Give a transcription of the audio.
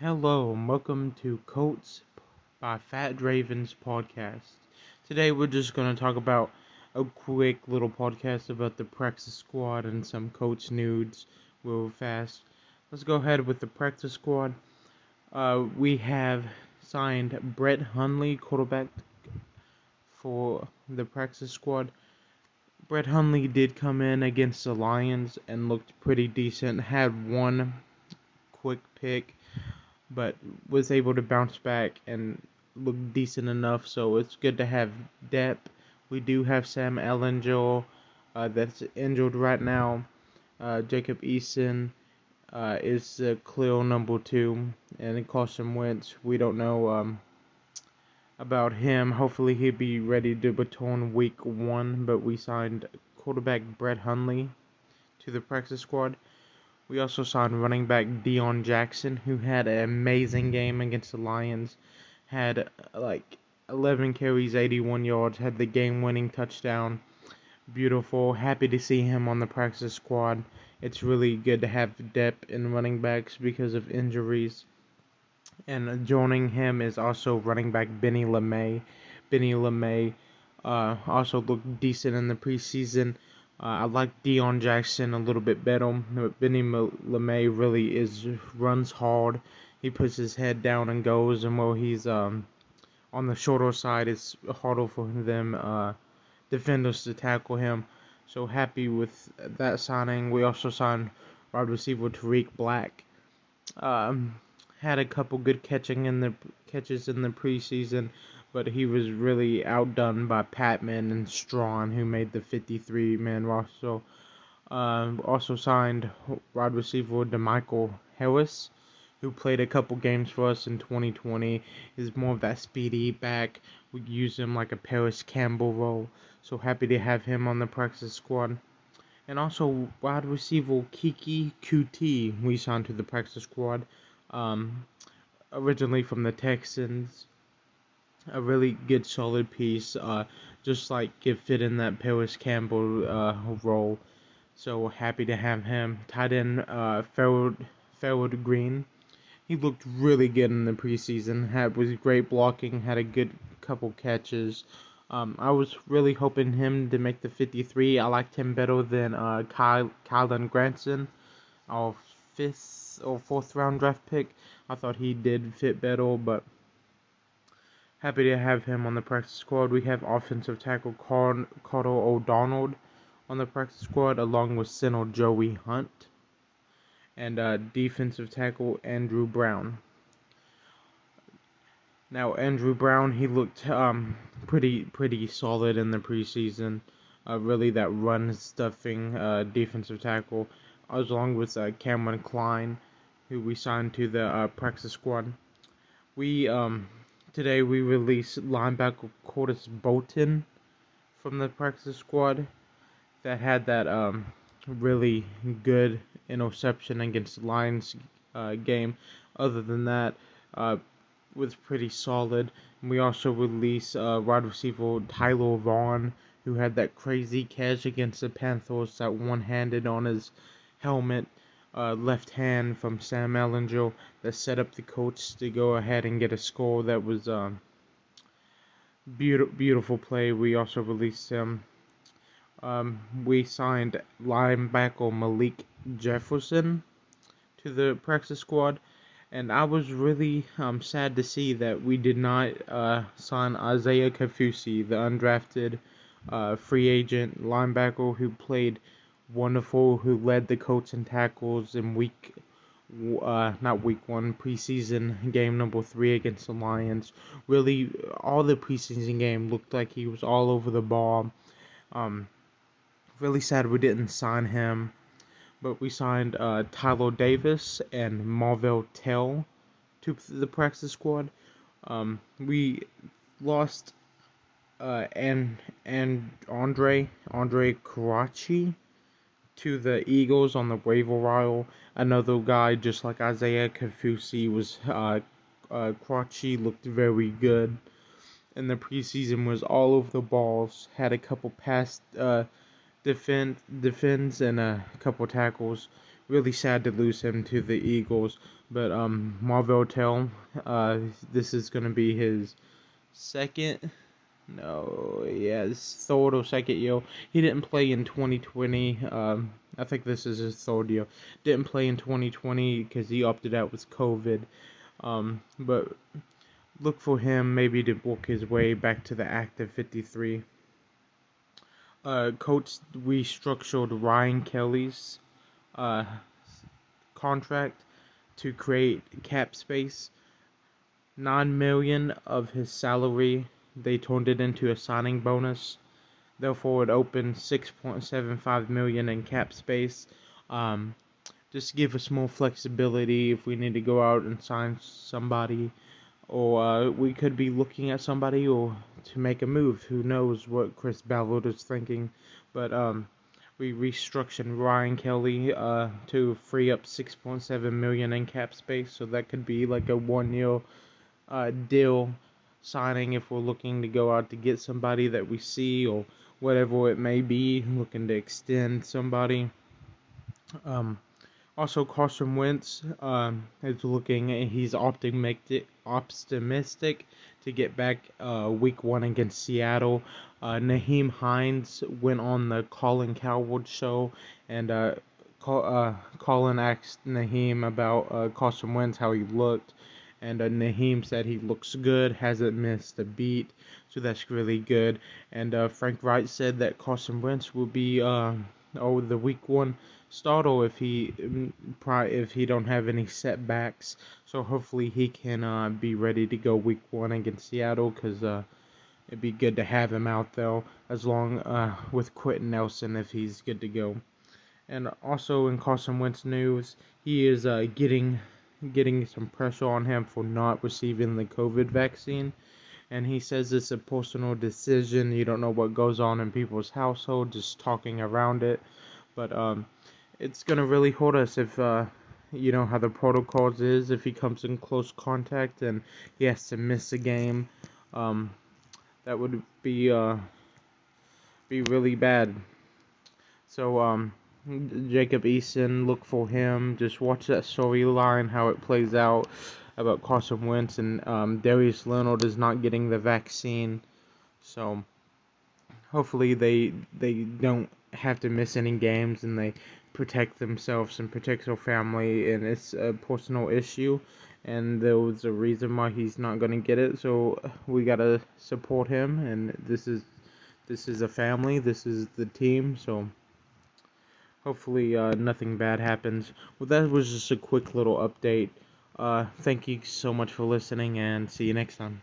Hello, and welcome to Colts by Fat Ravens podcast. Today we're just going to talk about a quick little podcast about the practice squad and some Colts news real fast. Let's go ahead with the practice squad. Uh, we have signed Brett Hundley, quarterback for the practice squad. Brett Hundley did come in against the Lions and looked pretty decent. Had one quick pick but was able to bounce back and look decent enough. So it's good to have depth. We do have Sam Ehlinger uh, that's injured right now. Uh, Jacob Eason uh, is the clear number two, and Carson Wentz. We don't know um, about him. Hopefully he'll be ready to return week one. But we signed quarterback Brett Hundley to the practice squad. We also signed running back Deon Jackson, who had an amazing game against the Lions. Had like 11 carries, 81 yards, had the game winning touchdown. Beautiful. Happy to see him on the practice squad. It's really good to have depth in running backs because of injuries. And joining him is also running back Benny LeMay. Benny LeMay uh, also looked decent in the preseason. Uh, I like Deon Jackson a little bit better, Benny LeMay really is runs hard. He puts his head down and goes, and while he's um, on the shorter side, it's harder for them uh, defenders to tackle him. So happy with that signing. We also signed wide receiver Tarik Black. Um, had a couple good catching in the catches in the preseason, but he was really outdone by Patmon and Strachan, who made the 53 man roster. Um, also signed wide receiver DeMichael Harris, who played a couple games for us in 2020. Is more of that speedy back. We use him like a Parris Campbell role. So happy to have him on the practice squad. And also wide receiver Keke Coutee we signed to the practice squad. Um, originally from the Texans a really good solid piece, uh, just like it fit in that Parris Campbell uh, role. So happy to have him. Tight end uh, Farrod, Green. He looked really good in the preseason. Had was great blocking. Had a good couple catches. Um, I was really hoping him to make the 53. I liked him better than uh, Kyle Kylen Granson, our fifth or fourth round draft pick. I thought he did fit better, but Happy to have him on the practice squad. We have offensive tackle Car- Carter O'Donnell on the practice squad, along with center Joey Hunt, and uh, defensive tackle Andrew Brown. Now Andrew Brown, he looked um, pretty pretty solid in the preseason. Uh, really, that run stuffing uh, defensive tackle, along with uh, Kameron Cline, who we signed to the uh, practice squad. We um, Today we released linebacker Curtis Bolton from the practice squad that had that um, really good interception against the Lions uh, game. Other than that, uh, was pretty solid. And we also released uh, wide receiver Tyler Vaughn, who had that crazy catch against the Panthers, that one-handed on his helmet uh, left hand from Sam Ehlinger that set up the Colts to go ahead and get a score that was um, beautiful, beautiful play. We also released him. Um, we signed linebacker Malik Jefferson to the practice squad, and I was really um, sad to see that we did not uh, sign Isaiah Kaufusi, the undrafted uh, free agent linebacker who played wonderful who led the Colts in tackles in week uh, not week one, preseason game number three against the Lions. Really, all the preseason game looked like he was all over the ball. Um, really sad we didn't sign him, but we signed uh, Tyler Davis and Marvell Tell to the practice squad. Um, we lost uh, and and Andre Andre Karachi to the Eagles on the waiver wire. Another guy, just like Isaiah Kaufusi, was uh, uh, looked very good in the preseason. Was all over the balls. Had a couple pass uh, defense defense and a couple tackles. Really sad to lose him to the Eagles. But um, Marvell Tell, uh, this is gonna be his second. No, yeah, his third or second year. He didn't play in 2020. Um, I think this is his third year. Didn't play in 2020 because he opted out with COVID. Um, but look for him maybe to work his way back to the active 53. Uh, coach restructured Ryan Kelly's uh, contract to create cap space. Nine million of his salary they turned it into a signing bonus. Therefore, it opened 6.75 million in cap space. Um, just give us more flexibility if we need to go out and sign somebody, or uh, we could be looking at somebody or to make a move. Who knows what Chris Ballard is thinking? But um, we restructured Ryan Kelly uh, to free up 6.7 million in cap space, so that could be like a one-year uh, deal signing if we're looking to go out to get somebody that we see or whatever it may be, looking to extend somebody. Um, also, Carson Wentz um, is looking, he's optimistic, optimistic to get back uh, week one against Seattle. Uh, Nyheim Hines went on the Colin Cowherd show and uh, uh, Colin asked Nyheim about uh, Carson Wentz, how he looked, and uh, Nyheim said he looks good, hasn't missed a beat, so that's really good. And uh, Frank Reich said that Carson Wentz will be uh, oh the week one starter if he mm, if he don't have any setbacks. So hopefully he can uh, be ready to go week one against Seattle because uh, it'd be good to have him out though as long uh, with Quenton Nelson if he's good to go. And also in Carson Wentz news, he is uh, getting getting some pressure on him for not receiving the COVID vaccine. And he says it's a personal decision. You don't know what goes on in people's household, just talking around it. But um, it's gonna really hurt us if uh, you know how the protocols is. If he comes in close contact and he has to miss a game, um, that would be uh, be really bad. So um, Jacob Eason, look for him. Just watch that storyline, how it plays out about Carson Wentz and um, Darius Leonard is not getting the vaccine. So hopefully they they don't have to miss any games and they protect themselves and protect their family and it's a personal issue and there was a reason why he's not going to get it so we got to support him and this is this is a family this is the team so hopefully uh, nothing bad happens. Well, that was just a quick little update. Uh, thank you so much for listening, and see you next time.